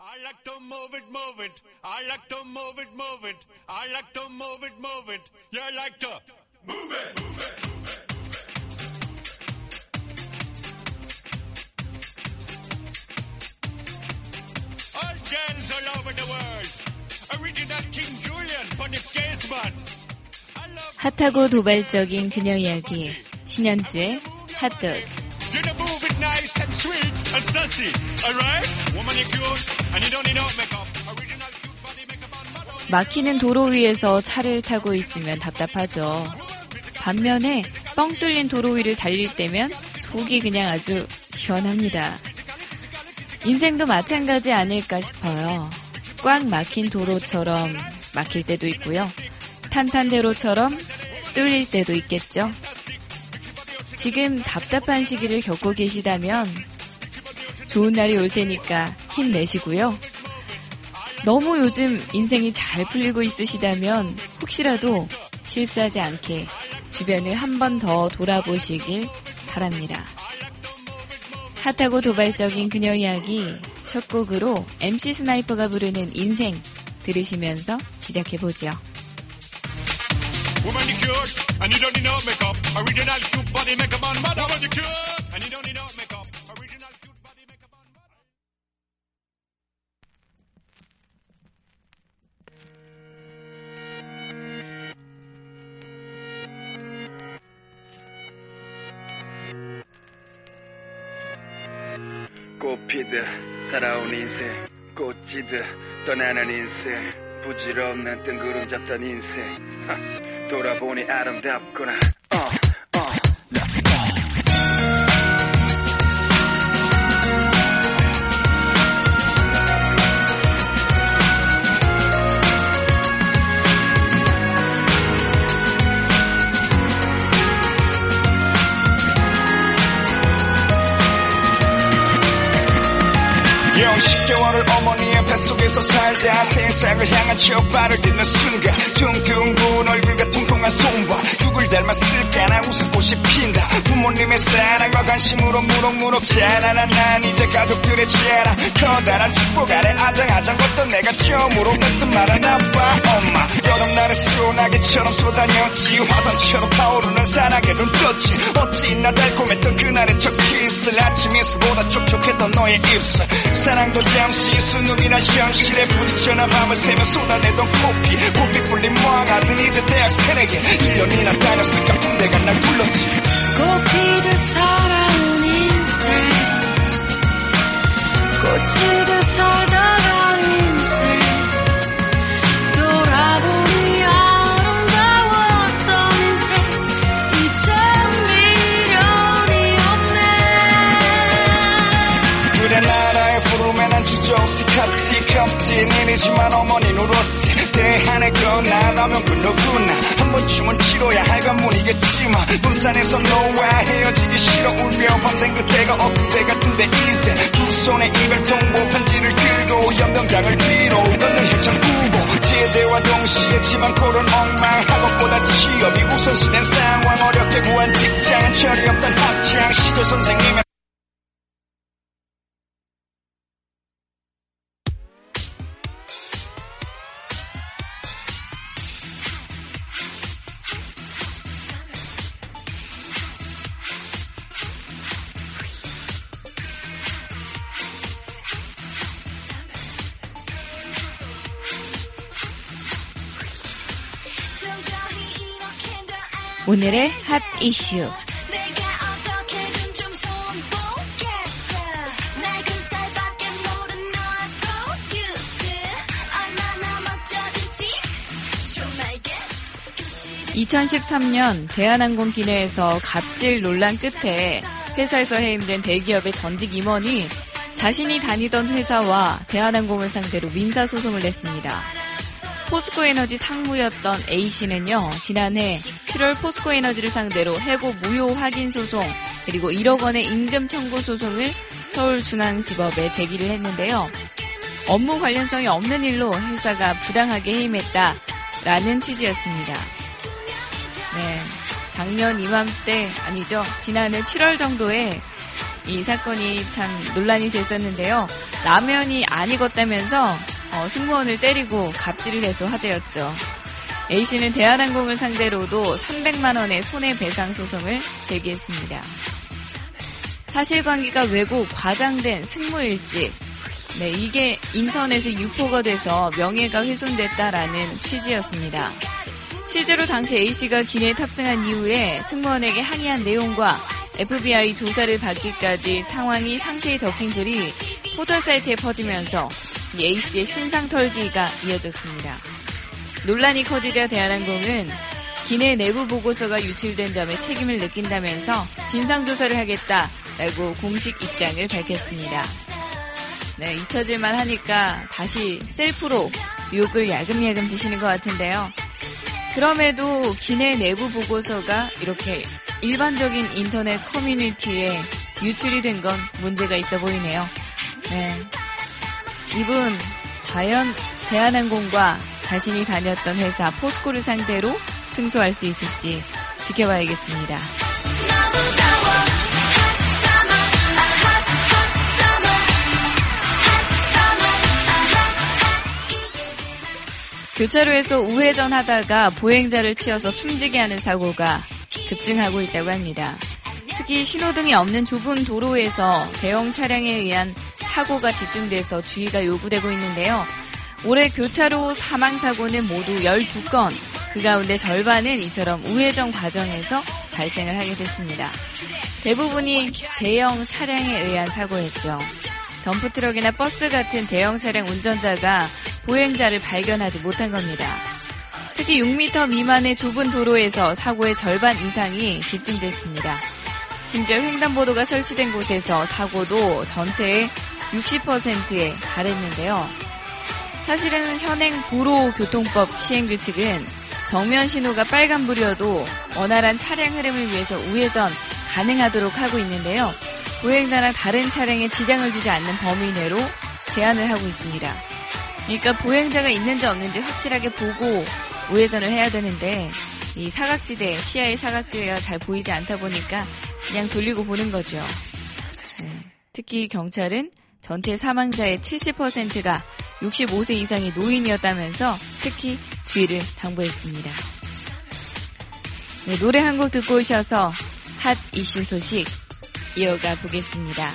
I like to move it, move it. I like to move it, move it. I like to move it, move it. You like to move it, move it. All girls all over the world. Original King Julian, Bonnie Gaisman. 핫하고 도발적인 그녀 이야기 신현주의 핫도그 You know, move it nice and sweet and sassy. Alright? Woman, you cute. 막히는 도로 위에서 차를 타고 있으면 답답하죠. 반면에 뻥 뚫린 도로 위를 달릴 때면 속이 그냥 아주 시원합니다. 인생도 마찬가지 아닐까 싶어요. 꽉 막힌 도로처럼 막힐 때도 있고요. 탄탄대로처럼 뚫릴 때도 있겠죠. 지금 답답한 시기를 겪고 계시다면 좋은 날이 올 테니까 힘내시고요. 너무 요즘 인생이 잘 풀리고 있으시다면 혹시라도 실수하지 않게 주변을 한 번 더 돌아보시길 바랍니다. 핫하고 도발적인 그녀 이야기 첫 곡으로 MC 스나이퍼가 부르는 인생 들으시면서 시작해보죠. Woman, 지듯 떠나는 인생 부질없는 뜬구름 잡던 인생. 하, 돌아보니 아름답구나 속에서 살다 세상을 향한 첫 발을 딛는 순간 퉁퉁 부은 얼굴과 통통한 손발 누굴 닮았을까 나 핀다 부모님의 사랑과 관심으로 무럭무럭 자라난 난 이제 가족들의 자랑 커다란 축복 아래 아장아장 걷던 내가 처음으로 뱉은 말은 아빠 엄마. 여름날의 소나기처럼 쏟아녔지. 화산처럼 타오르는 사랑에 눈 떴지 어찌나 달콤했던 그날의 첫 키스 아침 이슬보다 촉촉했던 너의 입술. 사랑도 잠시 수능이나 현실에 부딪혀나 밤을 새며 쏟아내던 코피. 코피 뿔린 모아가은 이제 대학 새내기. 1년이나 다녔을까 군대가 날 불렀지 꽃피듯 살아온 인생. 꽃이듯 살다가 인생 갔지 겁진 일이지만 어머니 울었지. 대안에 건나라면 그 누구나. 한 번쯤은 치러야 할 관문이겠지만 눈산에서 너와 헤어지기 싫어 울며 밤새 그때가 엊그제 같은데 이제 두 손에 이별 통보 편지를 들고 연병장을 뒤로 걷는 혈장 후보. 제대와 동시에 집안 꼴은 엉망 학업보다 취업이 우선시된 상황. 어렵게 구한 직장은 철이 없던 학창 시절 선생님의 져질지 정말 guess 2013년 대한항공 기내에서 갑질 논란 끝에 회사에서 해임된 대기업의 전직 임원이 자신이 다니던 회사와 대한항공을 상대로 민사소송을 냈습니다. 포스코 에너지 상무였던 A씨는요, 지난해 7월 포스코 에너지를 상대로 해고 무효 확인 소송, 그리고 1억 원의 임금 청구 소송을 서울중앙지법에 제기를 했는데요. 업무 관련성이 없는 일로 회사가 부당하게 해임했다 라는 취지였습니다. 네. 작년 이맘때, 아니죠. 지난해 7월 정도에 이 사건이 참 논란이 됐었는데요. 라면이 안 익었다면서 어, 승무원을 때리고 갑질을 해서 화제였죠. A씨는 대한항공을 상대로도 300만 원의 손해배상 소송을 제기했습니다. 사실관계가 왜곡, 과장된 승무일지. 네, 이게 인터넷에 유포가 돼서 명예가 훼손됐다라는 취지였습니다. 실제로 당시 A씨가 기내에 탑승한 이후에 승무원에게 항의한 내용과 FBI 조사를 받기까지 상황이 상세히 적힌 글이 포털 사이트에 퍼지면서 이 A씨의 신상 털기가 이어졌습니다. 논란이 커지자 대한항공은 기내 내부 보고서가 유출된 점에 책임을 느낀다면서 진상조사를 하겠다라고 공식 입장을 밝혔습니다. 네, 잊혀질만 하니까 다시 셀프로 욕을 야금야금 드시는 것 같은데요. 그럼에도 기내 내부 보고서가 이렇게 일반적인 인터넷 커뮤니티에 유출이 된 건 문제가 있어 보이네요. 네. 이분, 과연 대한항공과 자신이 다녔던 회사 포스코를 상대로 승소할 수 있을지 지켜봐야겠습니다. 교차로에서 우회전 하다가 보행자를 치어서 숨지게 하는 사고가 급증하고 있다고 합니다. 특히 신호등이 없는 좁은 도로에서 대형 차량에 의한 사고가 집중돼서 주의가 요구되고 있는데요. 올해 교차로 사망사고는 모두 12건, 그 가운데 절반은 이처럼 우회전 과정에서 발생을 하게 됐습니다. 대부분이 대형 차량에 의한 사고였죠. 덤프트럭이나 버스 같은 대형 차량 운전자가 보행자를 발견하지 못한 겁니다. 특히 6m 미만의 좁은 도로에서 사고의 절반 이상이 집중됐습니다. 심지어 횡단보도가 설치된 곳에서 사고도 전체의 60%에 달했는데요. 사실은 현행 도로교통법 시행규칙은 정면 신호가 빨간불이어도 원활한 차량 흐름을 위해서 우회전 가능하도록 하고 있는데요. 보행자나 다른 차량에 지장을 주지 않는 범위 내로 제한을 하고 있습니다. 그러니까 보행자가 있는지 없는지 확실하게 보고 우회전을 해야 되는데 이 사각지대, 시야의 사각지대가 잘 보이지 않다 보니까 그냥 돌리고 보는 거죠. 네. 특히 경찰은 전체 사망자의 70%가 65세 이상의 노인이었다면서 특히 주의를 당부했습니다. 네, 노래 한 곡 듣고 오셔서 핫 이슈 소식 이어가 보겠습니다.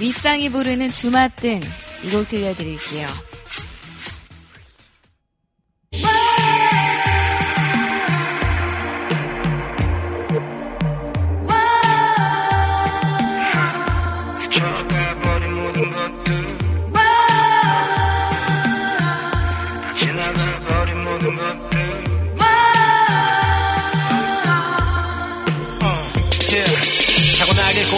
리쌍이 부르는 주마등 이 곡 들려드릴게요.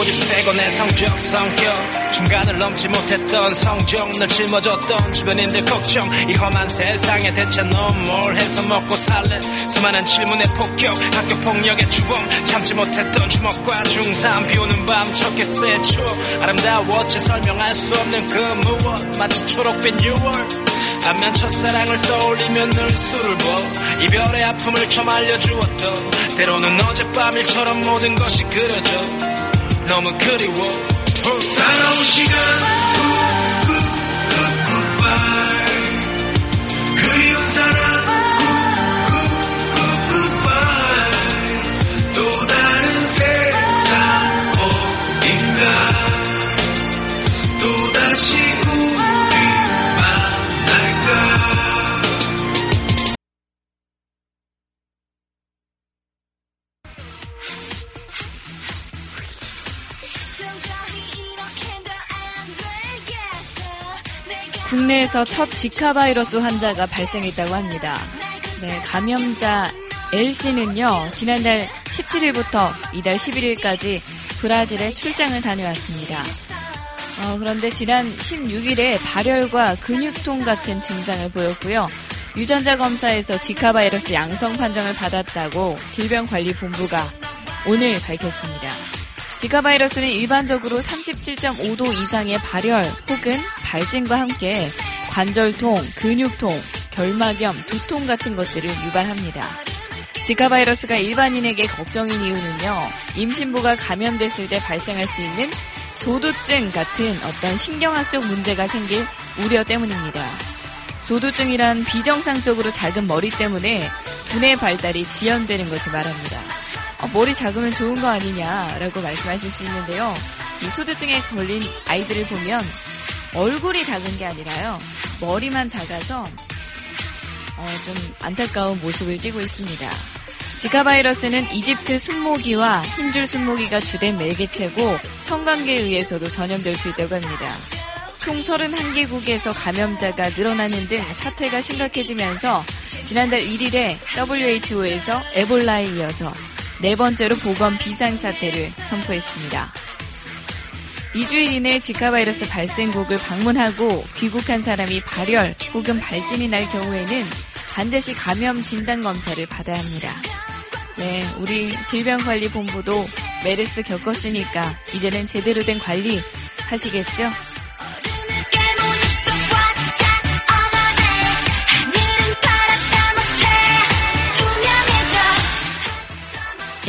타고나길 고집세고 내 성적 성격. 중간을 넘지 못했던 성적 널 짊어졌던 주변인들 걱정. 이 험한 세상에 대체 넌 뭘 해서 먹고 살래? 수많은 질문에 폭격 학교 폭력의 주범. 참지 못했던 주먹과 중삼. 비오는 밤 쳤겠어의 추억 아름다웠지 설명할 수 없는 그 무엇? 마치 초록빛 6월. 반면 첫사랑을 떠올리면 늘 술을 버 이별의 아픔을 좀 알려주었던. 때로는 어젯밤 일처럼 모든 것이 그려져 너무 그리워 살아온 시간 굿, 굿, 굿, 굿바이 그리운 사랑 국내에서 첫 지카 바이러스 환자가 발생했다고 합니다. 네, 감염자 L씨는요, 지난달 17일부터 이달 11일까지 브라질에 출장을 다녀왔습니다. 어, 그런데 지난 16일에 발열과 근육통 같은 증상을 보였고요. 유전자 검사에서 지카 바이러스 양성 판정을 받았다고 질병관리본부가 오늘 밝혔습니다. 지카 바이러스는 일반적으로 37.5도 이상의 발열 혹은 발진과 함께 관절통, 근육통, 결막염, 두통 같은 것들을 유발합니다. 지카 바이러스가 일반인에게 걱정인 이유는요, 임신부가 감염됐을 때 발생할 수 있는 소두증 같은 어떤 신경학적 문제가 생길 우려 때문입니다. 소두증이란 비정상적으로 작은 머리 때문에 두뇌 발달이 지연되는 것을 말합니다. 어, 머리 작으면 좋은 거 아니냐라고 말씀하실 수 있는데요. 이 소두증에 걸린 아이들을 보면 얼굴이 작은 게 아니라요. 머리만 작아서 어, 좀 안타까운 모습을 띠고 있습니다. 지카 바이러스는 이집트 순모기와 흰줄 순모기가 주된 매개체고 성관계에 의해서도 전염될 수 있다고 합니다. 총 31개국에서 감염자가 늘어나는 등 사태가 심각해지면서 지난달 1일에 WHO에서 에볼라에 이어서 네 번째로 보건 비상사태를 선포했습니다. 2주일 이내 지카 바이러스 발생국을 방문하고 귀국한 사람이 발열 혹은 발진이 날 경우에는 반드시 감염 진단 검사를 받아야 합니다. 네, 우리 질병관리본부도 메르스 겪었으니까 이제는 제대로 된 관리 하시겠죠?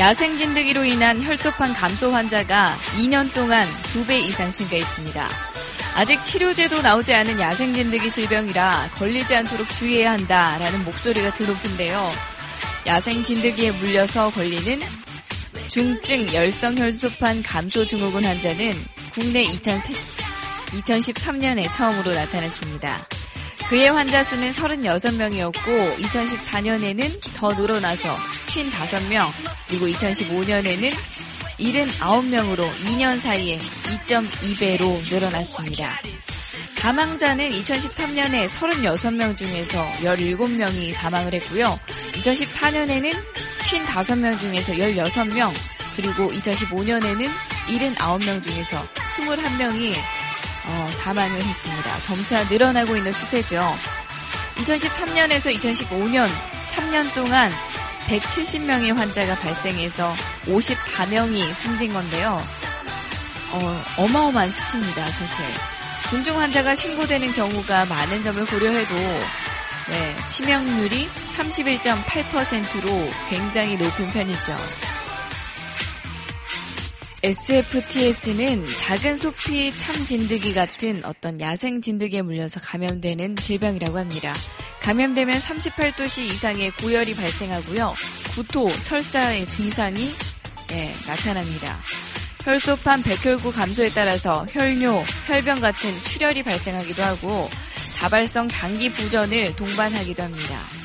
야생 진드기로 인한 혈소판 감소 환자가 2년 동안 2배 이상 증가했습니다. 아직 치료제도 나오지 않은 야생 진드기 질병이라 걸리지 않도록 주의해야 한다라는 목소리가 드높은데요. 야생 진드기에 물려서 걸리는 중증 열성 혈소판 감소 증후군 환자는 국내 2013년에 처음으로 나타났습니다. 그의 환자 수는 36명이었고 2014년에는 더 늘어나서 55명 그리고 2015년에는 79명으로 2년 사이에 2.2배로 늘어났습니다. 사망자는 2013년에 36명 중에서 17명이 사망을 했고요. 2014년에는 55명 중에서 16명, 그리고 2015년에는 79명 중에서 21명이 어, 사망을 했습니다. 점차 늘어나고 있는 추세죠. 2013년에서 2015년 3년 동안 170명의 환자가 발생해서 54명이 숨진 건데요. 어, 어마어마한 수치입니다, 사실. 중증 환자가 신고되는 경우가 많은 점을 고려해도 네, 치명률이 31.8%로 굉장히 높은 편이죠. SFTS는 작은 소피 참 진드기 같은 어떤 야생 진드기에 물려서 감염되는 질병이라고 합니다. 감염되면 38도씨 이상의 고열이 발생하고요. 구토, 설사의 증상이 네, 나타납니다. 혈소판 백혈구 감소에 따라서 혈뇨, 혈변 같은 출혈이 발생하기도 하고 다발성 장기 부전을 동반하기도 합니다.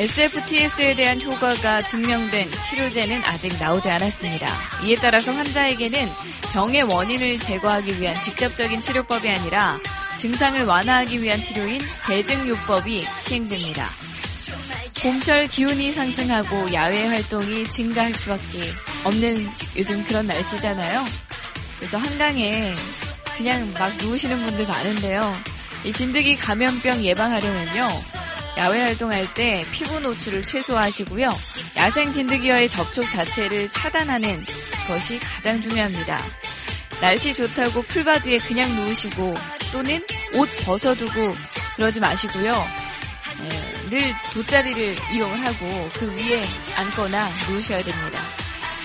SFTS에 대한 효과가 증명된 치료제는 아직 나오지 않았습니다. 이에 따라서 환자에게는 병의 원인을 제거하기 위한 직접적인 치료법이 아니라 증상을 완화하기 위한 치료인 대증요법이 시행됩니다. 봄철 기온이 상승하고 야외 활동이 증가할 수밖에 없는 요즘 그런 날씨잖아요. 그래서 한강에 그냥 막 누우시는 분들 많은데요. 이 진드기 감염병 예방하려면요. 야외 활동할 때 피부 노출을 최소화하시고요. 야생 진드기와의 접촉 자체를 차단하는 것이 가장 중요합니다. 날씨 좋다고 풀바디에 그냥 누우시고 또는 옷 벗어두고 그러지 마시고요. 예, 늘 돗자리를 이용을 하고 그 위에 앉거나 누우셔야 됩니다.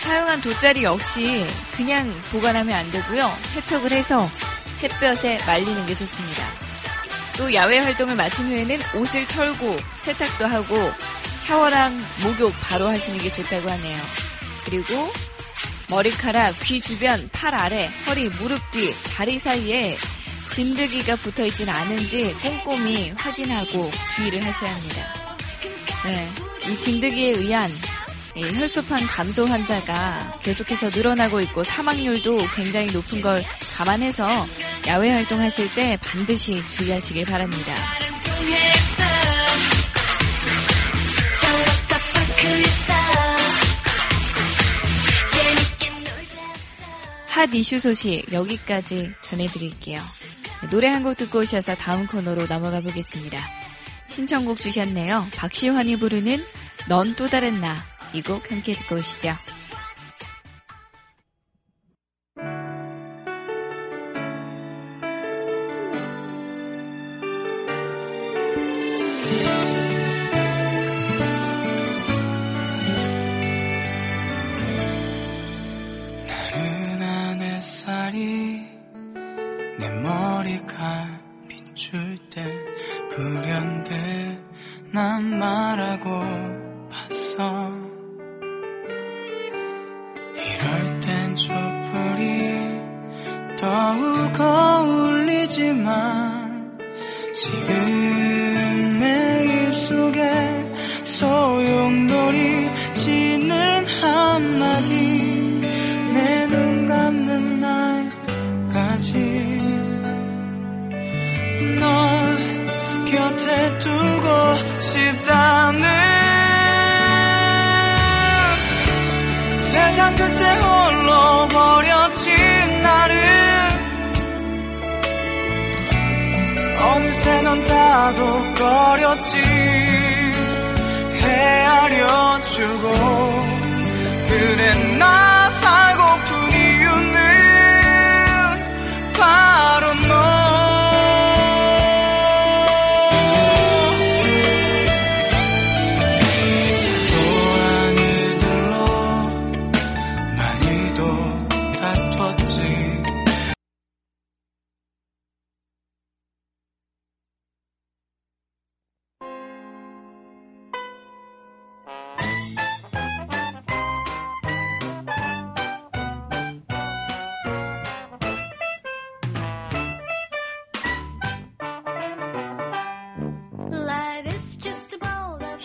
사용한 돗자리 역시 그냥 보관하면 안 되고요. 세척을 해서 햇볕에 말리는 게 좋습니다. 또 야외 활동을 마친 후에는 옷을 털고 세탁도 하고 샤워랑 목욕 바로 하시는 게 좋다고 하네요. 그리고 머리카락, 귀 주변, 팔 아래, 허리, 무릎 뒤, 다리 사이에 진드기가 붙어 있지는 않은지 꼼꼼히 확인하고 주의를 하셔야 합니다. 네, 이 진드기에 의한 이 혈소판 감소 환자가 계속해서 늘어나고 있고 사망률도 굉장히 높은 걸 감안해서 야외 활동하실 때 반드시 주의하시길 바랍니다. 핫 이슈 소식 여기까지 전해드릴게요. 노래 한 곡 듣고 오셔서 다음 코너로 넘어가 보겠습니다. 신청곡 주셨네요. 박시환이 부르는 넌 또 다른 나. 이 곡 함께 듣고 오시죠. 어울리지만 지금 다독거렸지. 헤아려 주고 그래 나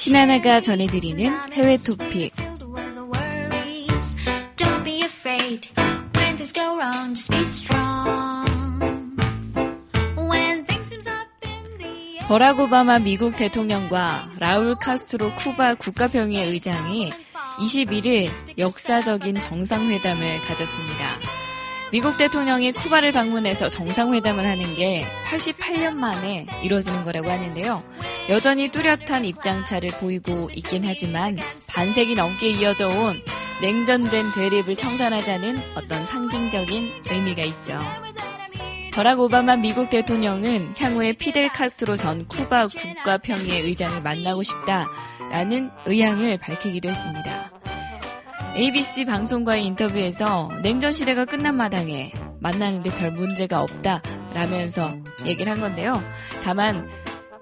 신하나가 전해드리는 해외 토픽. 버락 오바마 미국 대통령과 라울 카스트로 쿠바 국가평의회 의장이 21일 역사적인 정상회담을 가졌습니다. 미국 대통령이 쿠바를 방문해서 정상회담을 하는 게 88년 만에 이루어지는 거라고 하는데요. 여전히 뚜렷한 입장차를 보이고 있긴 하지만 반세기 넘게 이어져 온 냉전된 대립을 청산하자는 어떤 상징적인 의미가 있죠. 버락 오바마 미국 대통령은 향후에 피델 카스트로 전 쿠바 국가평의회 의장을 만나고 싶다라는 의향을 밝히기도 했습니다. ABC 방송과의 인터뷰에서 냉전 시대가 끝난 마당에 만나는데 별 문제가 없다 라면서 얘기를 한 건데요. 다만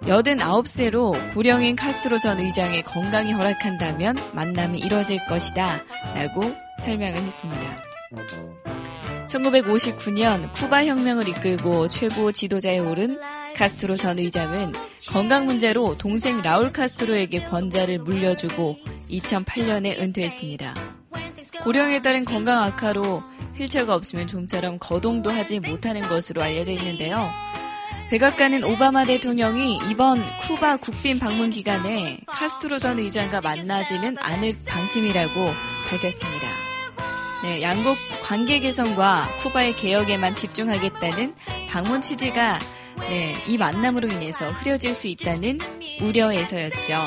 89세로 고령인 카스트로 전 의장의 건강이 허락한다면 만남이 이뤄질 것이다 라고 설명을 했습니다. 1959년 쿠바 혁명을 이끌고 최고 지도자에 오른 카스트로 전 의장은 건강 문제로 동생 라울 카스트로에게 권좌를 물려주고 2008년에 은퇴했습니다. 고령에 따른 건강 악화로 휠체어가 없으면 좀처럼 거동도 하지 못하는 것으로 알려져 있는데요. 백악관은 오바마 대통령이 이번 쿠바 국빈 방문 기간에 카스트로 전 의장과 만나지는 않을 방침이라고 밝혔습니다. 네, 양국 관계 개선과 쿠바의 개혁에만 집중하겠다는 방문 취지가 네, 이 만남으로 인해서 흐려질 수 있다는 우려에서였죠.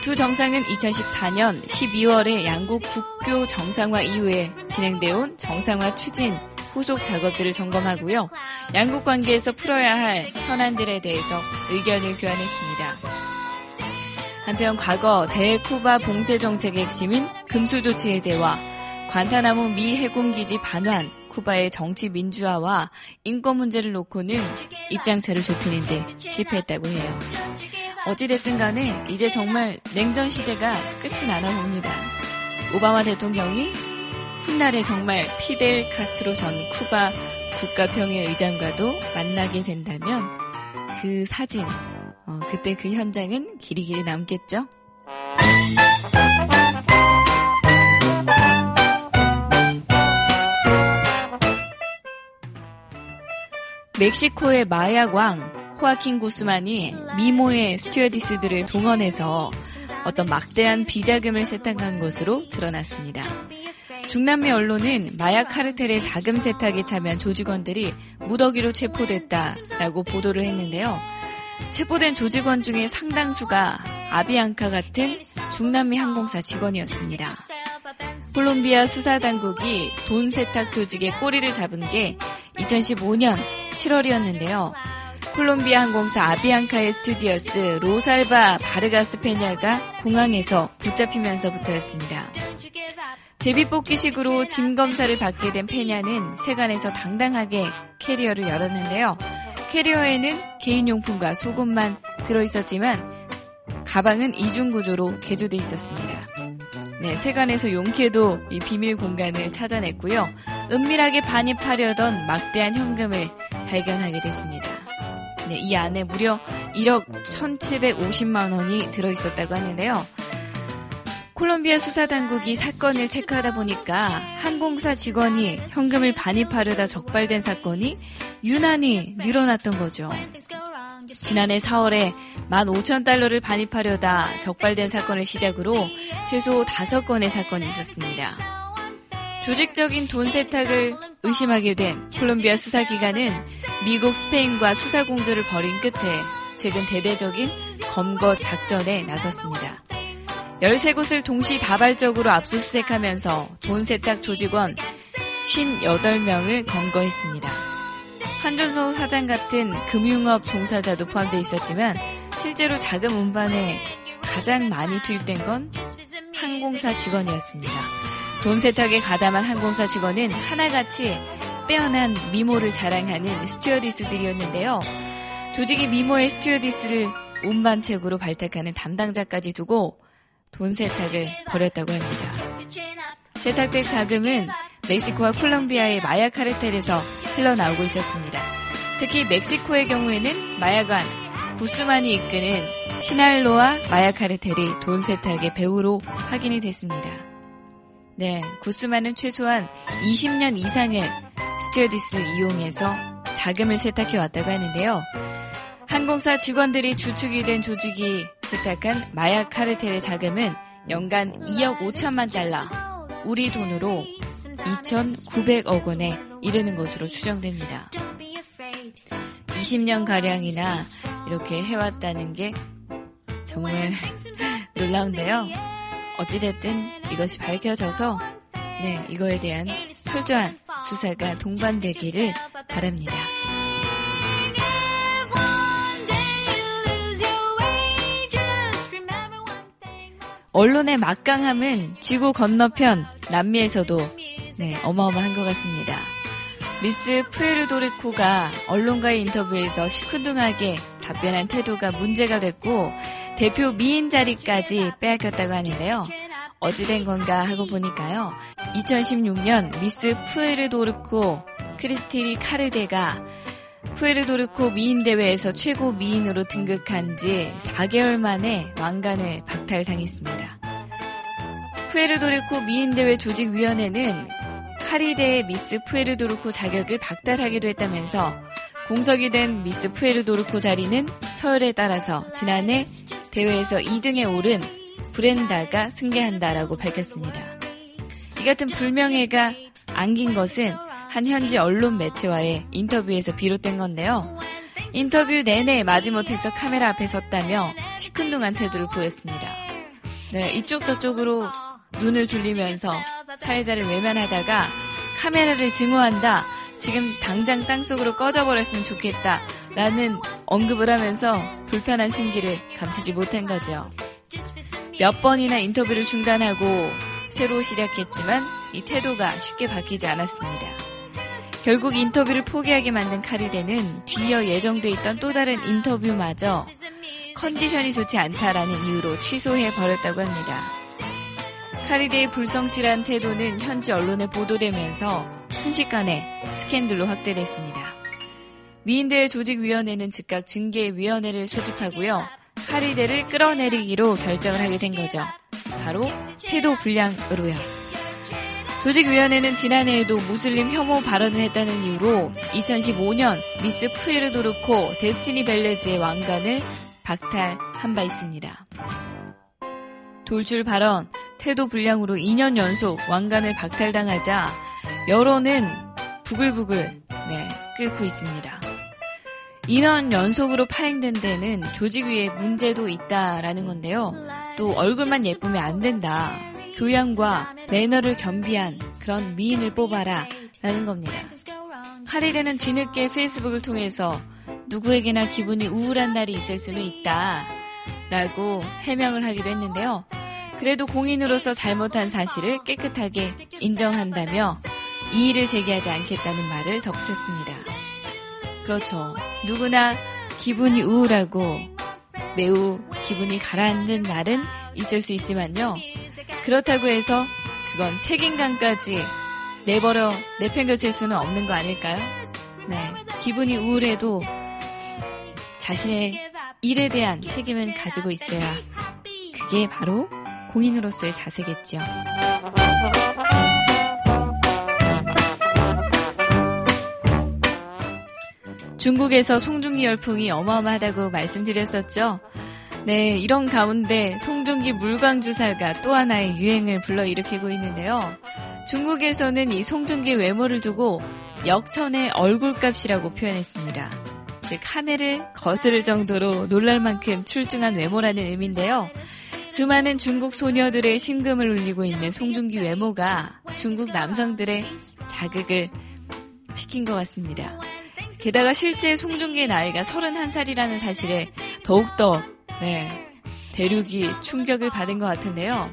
두 정상은 2014년 12월에 양국 국교 정상화 이후에 진행되어 온 정상화 추진 후속 작업들을 점검하고요. 양국 관계에서 풀어야 할 현안들에 대해서 의견을 교환했습니다. 한편 과거 대쿠바 봉쇄 정책의 핵심인 금수 조치 해제와 관타나무 미 해군기지 반환, 쿠바의 정치 민주화와 인권 문제를 놓고는 입장차를 좁히는데 실패했다고 해요. 어찌됐든 간에 이제 정말 냉전 시대가 끝이 나나 봅니다. 오바마 대통령이 훗날에 정말 피델 카스트로 전 쿠바 국가평의 의장과도 만나게 된다면 그 사진, 어, 그때 그 현장은 길이 길이 남겠죠? 멕시코의 마야광 호아킨 구스만이 미모의 스튜어디스들을 동원해서 어떤 막대한 비자금을 세탁한 것으로 드러났습니다. 중남미 언론은 마약 카르텔의 자금 세탁에 참여한 조직원들이 무더기로 체포됐다라고 보도를 했는데요. 체포된 조직원 중에 상당수가 아비앙카 같은 중남미 항공사 직원이었습니다. 콜롬비아 수사당국이 돈 세탁 조직의 꼬리를 잡은 게 2015년 7월이었는데요. 콜롬비아 항공사 아비앙카의 스튜어디스 로살바 바르가스 페냐가 공항에서 붙잡히면서부터였습니다. 제비뽑기식으로 짐 검사를 받게 된 페냐는 세관에서 당당하게 캐리어를 열었는데요. 캐리어에는 개인용품과 속옷만 들어있었지만 가방은 이중 구조로 개조돼 있었습니다. 네, 세관에서 용케도 이 비밀 공간을 찾아냈고요. 은밀하게 반입하려던 막대한 현금을 발견하게 됐습니다. 네, 이 안에 무려 1억 1,750만 원이 들어있었다고 하는데요. 콜롬비아 수사당국이 사건을 체크하다 보니까 항공사 직원이 현금을 반입하려다 적발된 사건이 유난히 늘어났던 거죠. 지난해 4월에 15,000달러를 반입하려다 적발된 사건을 시작으로 최소 5건의 사건이 있었습니다. 조직적인 돈 세탁을 의심하게 된 콜롬비아 수사기관은 미국, 스페인과 수사 공조를 벌인 끝에 최근 대대적인 검거 작전에 나섰습니다. 13곳을 동시 다발적으로 압수수색하면서 돈 세탁 조직원 58명을 검거했습니다. 한준소 사장 같은 금융업 종사자도 포함되어 있었지만 실제로 자금 운반에 가장 많이 투입된 건 항공사 직원이었습니다. 돈 세탁에 가담한 항공사 직원은 하나같이 빼어난 미모를 자랑하는 스튜어디스들이었는데요. 조직이 미모의 스튜어디스를 운반책으로 발탁하는 담당자까지 두고 돈 세탁을 벌였다고 합니다. 세탁된 자금은 멕시코와 콜롬비아의 마약 카르텔에서 흘러나오고 있었습니다. 특히 멕시코의 경우에는 마약관 구스만이 이끄는 시날로와 마약 카르텔이 돈 세탁의 배우로 확인이 됐습니다. 네, 구스만은 최소한 20년 이상의 스튜어디스를 이용해서 자금을 세탁해 왔다고 하는데요. 항공사 직원들이 주축이 된 조직이 세탁한 마약 카르텔의 자금은 연간 2억 5천만 달러, 우리 돈으로 2,900억 원에 이르는 것으로 추정됩니다. 20년 가량이나 이렇게 해왔다는 게 정말 놀라운데요. 어찌됐든 이것이 밝혀져서 네, 이거에 대한 철저한 수사가 동반되기를 바랍니다. 언론의 막강함은 지구 건너편 남미에서도 네, 어마어마한 것 같습니다. 미스 푸에르도르코가 언론과의 인터뷰에서 시큰둥하게 답변한 태도가 문제가 됐고 대표 미인 자리까지 빼앗겼다고 하는데요. 어찌된 건가 하고 보니까요. 2016년 미스 푸에르도르코 크리스티리 카르데가 푸에르도르코 미인 대회에서 최고 미인으로 등극한 지 4개월 만에 왕관을 박탈당했습니다. 푸에르도르코 미인 대회 조직위원회는 카리데의 미스 푸에르도르코 자격을 박탈하기도 했다면서 공석이 된 미스 푸에르도르코 자리는 서열에 따라서 지난해 대회에서 2등에 오른 브렌다가 승계한다라고 밝혔습니다. 이 같은 불명예가 안긴 것은 한 현지 언론 매체와의 인터뷰에서 비롯된 건데요. 인터뷰 내내 마지못해서 카메라 앞에 섰다며 시큰둥한 태도를 보였습니다. 네, 이쪽 저쪽으로 눈을 돌리면서 사회자를 외면하다가 카메라를 증오한다. 지금 당장 땅속으로 꺼져버렸으면 좋겠다. 라는 언급을 하면서 불편한 심기를 감추지 못한 거죠. 몇 번이나 인터뷰를 중단하고 새로 시작했지만 이 태도가 쉽게 바뀌지 않았습니다. 결국 인터뷰를 포기하게 만든 카리데는 뒤이어 예정돼 있던 또 다른 인터뷰마저 컨디션이 좋지 않다라는 이유로 취소해 버렸다고 합니다. 카리데의 불성실한 태도는 현지 언론에 보도되면서 순식간에 스캔들로 확대됐습니다. 미인대회 조직위원회는 즉각 징계위원회를 소집하고요. 카리데를 끌어내리기로 결정을 하게 된 거죠. 바로 태도 불량으로요. 조직위원회는 지난해에도 무슬림 혐오 발언을 했다는 이유로 2015년 미스 푸에르도르코 데스티니 벨레즈의 왕관을 박탈한 바 있습니다. 돌출 발언, 태도 불량으로 2년 연속 왕관을 박탈당하자 여론은 부글부글 네, 끓고 있습니다. 2년 연속으로 파행된 데는 조직 위에 문제도 있다라는 건데요. 또 얼굴만 예쁘면 안 된다. 교양과 매너를 겸비한 그런 미인을 뽑아라 라는 겁니다. 카리레는 뒤늦게 페이스북을 통해서 누구에게나 기분이 우울한 날이 있을 수는 있다 라고 해명을 하기도 했는데요. 그래도 공인으로서 잘못한 사실을 깨끗하게 인정한다며 이의를 제기하지 않겠다는 말을 덧붙였습니다. 그렇죠. 누구나 기분이 우울하고 매우 기분이 가라앉는 날은 있을 수 있지만요. 그렇다고 해서 그건 책임감까지 내버려 내팽겨칠 수는 없는 거 아닐까요? 네. 기분이 우울해도 자신의 일에 대한 책임은 가지고 있어야 그게 바로 공인으로서의 자세겠죠. 중국에서 송중기 열풍이 어마어마하다고 말씀드렸었죠. 네, 이런 가운데 송중기 물광주사가 또 하나의 유행을 불러일으키고 있는데요. 중국에서는 이 송중기 외모를 두고 역천의 얼굴값이라고 표현했습니다. 즉, 하늘을 거스를 정도로 놀랄 만큼 출중한 외모라는 의미인데요. 수많은 중국 소녀들의 심금을 울리고 있는 송중기 외모가 중국 남성들의 자극을 시킨 것 같습니다. 게다가 실제 송중기의 나이가 31살이라는 사실에 더욱더 네, 대륙이 충격을 받은 것 같은데요.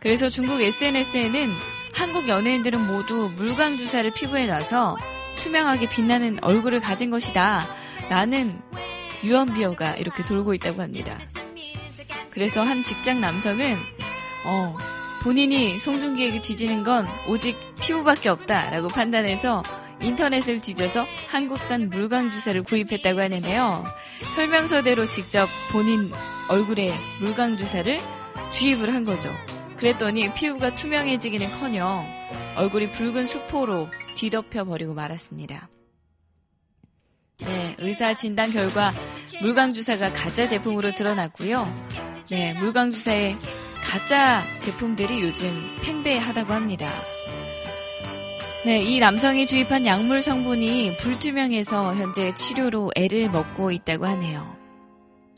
그래서 중국 SNS에는 한국 연예인들은 모두 물광 주사를 피부에 놔서 투명하게 빛나는 얼굴을 가진 것이다. 라는 유언비어가 이렇게 돌고 있다고 합니다. 그래서 한 직장 남성은 어, 본인이 송중기에게 뒤지는 건 오직 피부밖에 없다라고 판단해서 인터넷을 뒤져서 한국산 물광 주사를 구입했다고 하는데요. 설명서대로 직접 본인 얼굴에 물광 주사를 주입을 한 거죠. 그랬더니 피부가 투명해지기는커녕 얼굴이 붉은 수포로 뒤덮여 버리고 말았습니다. 네, 의사 진단 결과 물광 주사가 가짜 제품으로 드러났고요. 네, 물광 주사의 가짜 제품들이 요즘 팽배하다고 합니다. 네, 이 남성이 주입한 약물 성분이 불투명해서 현재 치료로 애를 먹고 있다고 하네요.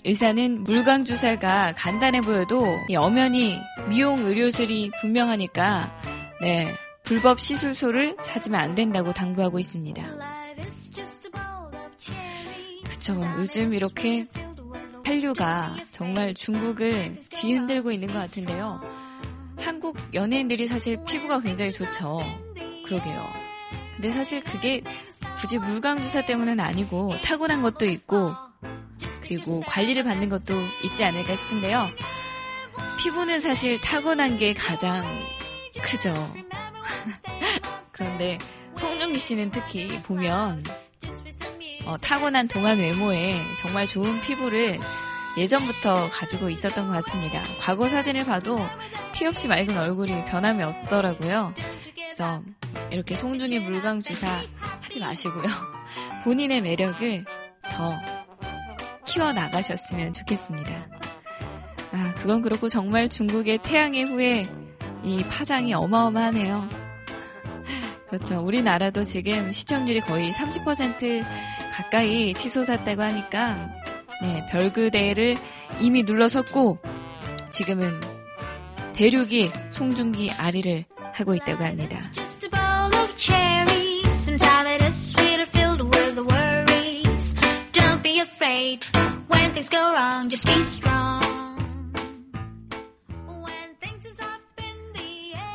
의사는 물광 주사가 간단해 보여도 엄연히 미용 의료술이 분명하니까 네, 불법 시술소를 찾으면 안 된다고 당부하고 있습니다. 그쵸. 요즘 이렇게 한류가 정말 중국을 뒤흔들고 있는 것 같은데요. 한국 연예인들이 사실 피부가 굉장히 좋죠. 그러게요. 근데 사실 그게 굳이 물광주사 때문은 아니고 타고난 것도 있고 그리고 관리를 받는 것도 있지 않을까 싶은데요. 피부는 사실 타고난 게 가장 크죠. 그런데 송중기 씨는 특히 보면 어, 타고난 동안 외모에 정말 좋은 피부를 예전부터 가지고 있었던 것 같습니다. 과거 사진을 봐도 티 없이 맑은 얼굴이 변함이 없더라고요. 그래서 이렇게 송중기 물광 주사 하지 마시고요. 본인의 매력을 더 키워나가셨으면 좋겠습니다. 아, 그건 그렇고 정말 중국의 태양의 후에 이 파장이 어마어마하네요. 그렇죠. 우리나라도 지금 시청률이 거의 30% 가까이 치솟았다고 하니까 네, 별그대를 이미 눌러섰고 지금은 대륙이 송중기 아리를 하고 있다고 합니다.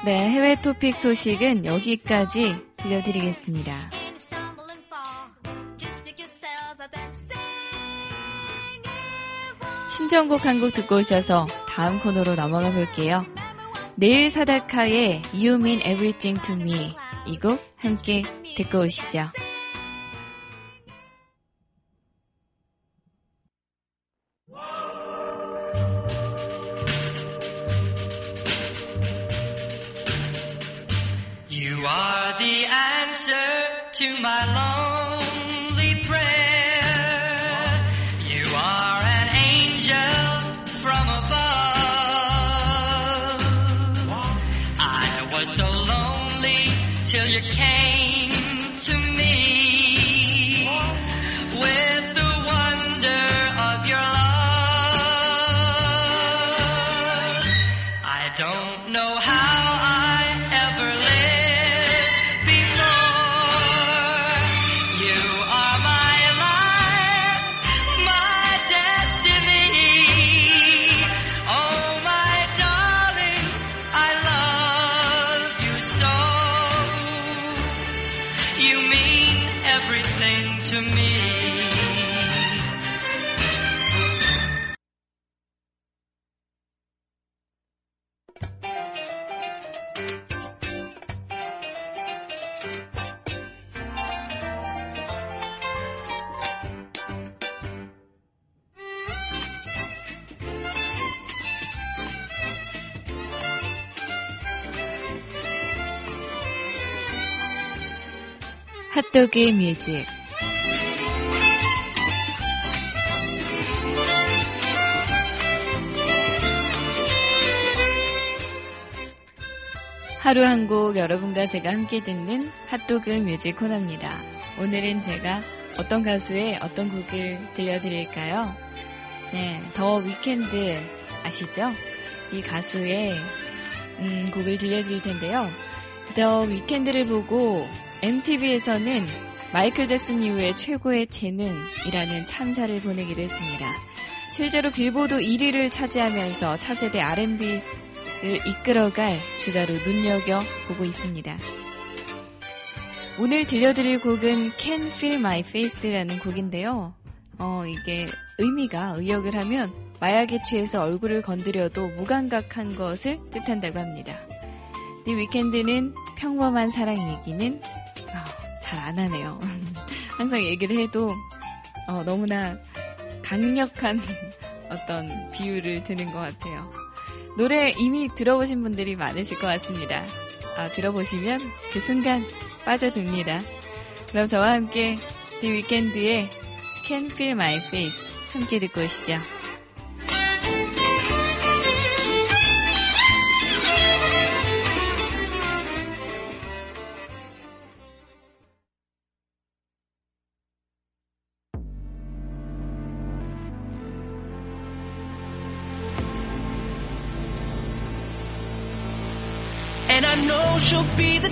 네, 해외 토픽 소식은 여기까지 들려드리겠습니다. 신청곡 한 곡 듣고 오셔서 다음 코너로 넘어가 볼게요. 내일 사다카의 You Mean Everything to Me 이 곡 함께 듣고 오시죠. To my lonely 핫도그 뮤직 하루 한 곡 여러분과 제가 함께 듣는 핫도그 뮤직 코너입니다. 오늘은 제가 어떤 가수의 어떤 곡을 들려드릴까요? 네, 더 위켄드 아시죠? 이 가수의 음, 곡을 들려드릴 텐데요. 더 위켄드를 보고 MTV에서는 마이클 잭슨 이후의 최고의 재능이라는 찬사를 보내기로 했습니다. 실제로 빌보드 1위를 차지하면서 차세대 R&B를 이끌어갈 주자로 눈여겨보고 있습니다. 오늘 들려드릴 곡은 Can Feel My Face라는 곡인데요. 어, 이게 의미가 의역을 하면 마약에 취해서 얼굴을 건드려도 무감각한 것을 뜻한다고 합니다. 이 위켄드는 평범한 사랑 얘기는 아, 잘안 하네요. 항상 얘기를 해도 어, 너무나 강력한 어떤 비유를 드는 것 같아요. 노래 이미 들어보신 분들이 많으실 것 같습니다. 아, 들어보시면 그 순간 빠져듭니다. 그럼 저와 함께 디 위켄드의 Can Feel My Face 함께 듣고 오시죠.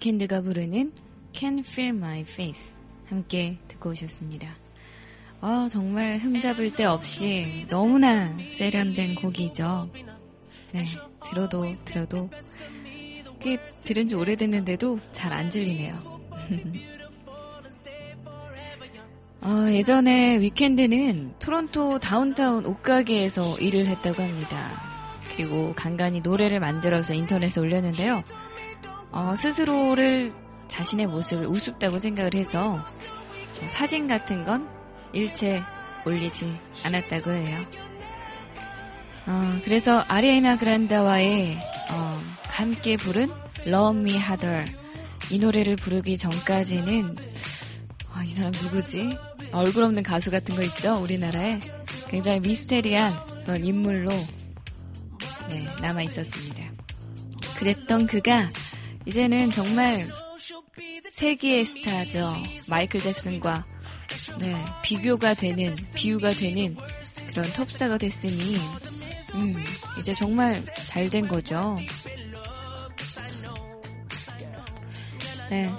위켄드가 부르는 Can Feel My Face 함께 듣고 오셨습니다. 아, 정말 흠잡을 데 없이 너무나 세련된 곡이죠. 네, 들어도 들어도 꽤 들은 지 오래됐는데도 잘 안 질리네요. 어, 예전에 위켄드는 토론토 다운타운 옷가게에서 일을 했다고 합니다. 그리고 간간히 노래를 만들어서 인터넷에 올렸는데요. 어, 스스로를 자신의 모습을 우습다고 생각을 해서 어, 사진 같은 건 일체 올리지 않았다고 해요. 어, 그래서 아리아나 그란다와의 어, 함께 부른 Love Me Harder 이 노래를 부르기 전까지는 아, 이 사람 누구지? 얼굴 없는 가수 같은 거 있죠? 우리나라에 굉장히 미스테리한 그런 인물로 네, 남아 있었습니다. 그랬던 그가 이제는 정말 세기의 스타죠. 마이클 잭슨과 네, 비교가 되는 비유가 되는 그런 톱스타가 됐으니 음, 이제 정말 잘 된 거죠. 네.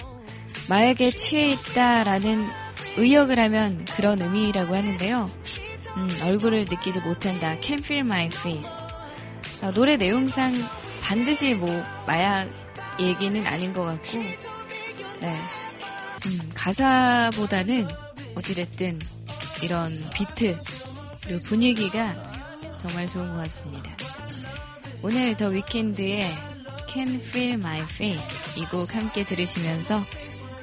마약에 취해 있다라는 의역을 하면 그런 의미라고 하는데요. 음, 얼굴을 느끼지 못한다. Can feel my face. 아, 노래 내용상 반드시 뭐 마약 얘기는 아닌 것 같고, 네. 음, 가사보다는 어찌됐든 이런 비트 그리고 분위기가 정말 좋은 것 같습니다. 오늘 더 위켄드의 Can Feel My Face 이 곡 함께 들으시면서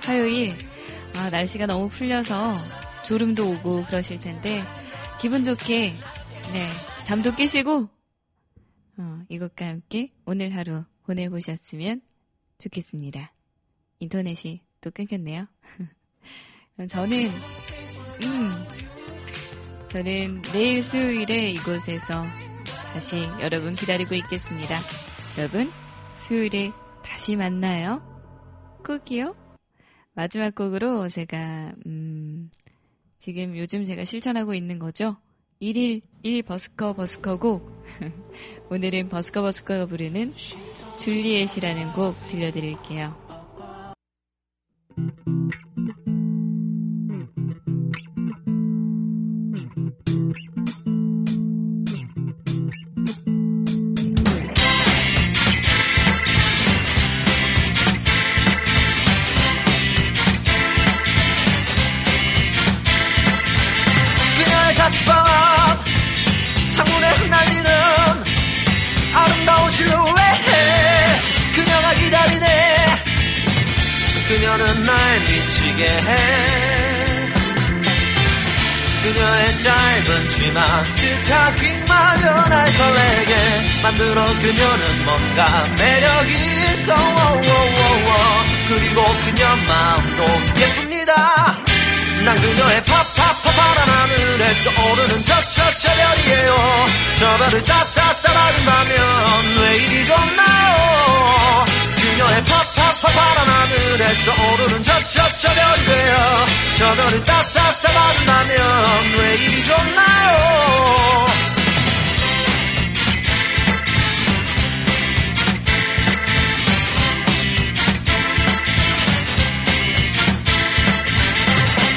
화요일 아, 날씨가 너무 풀려서 졸음도 오고 그러실 텐데 기분 좋게 네 잠도 깨시고 어, 이것과 함께 오늘 하루 보내보셨으면 좋겠습니다. 인터넷이 또 끊겼네요. 저는 음 저는 내일 수요일에 이곳에서 다시 여러분 기다리고 있겠습니다. 여러분 수요일에 다시 만나요. 꼭이요. 마지막 곡으로 제가 음, 지금 요즘 제가 실천하고 있는 거죠. 1일 1 버스커 버스커 곡 오늘은 버스커 버스커가 부르는 줄리엣이라는 곡 들려드릴게요. 미치게 해 그녀의 짧은 치마 스타킹만 날 설레게 만들어 그녀는 뭔가 매력이 있어. 그리고 그녀 마음도 예쁩니다. 난 그녀의 파파파 파란 하늘에 떠오르는 저저저 별이에요. 저 별을 따따따 받는다면 왜 이리 좋나요 그녀의 팝팝팝 바람 하늘에 떠오르는 저저저 별이래요. 저 별이 따따따 만나면 왜 이리 좋나요?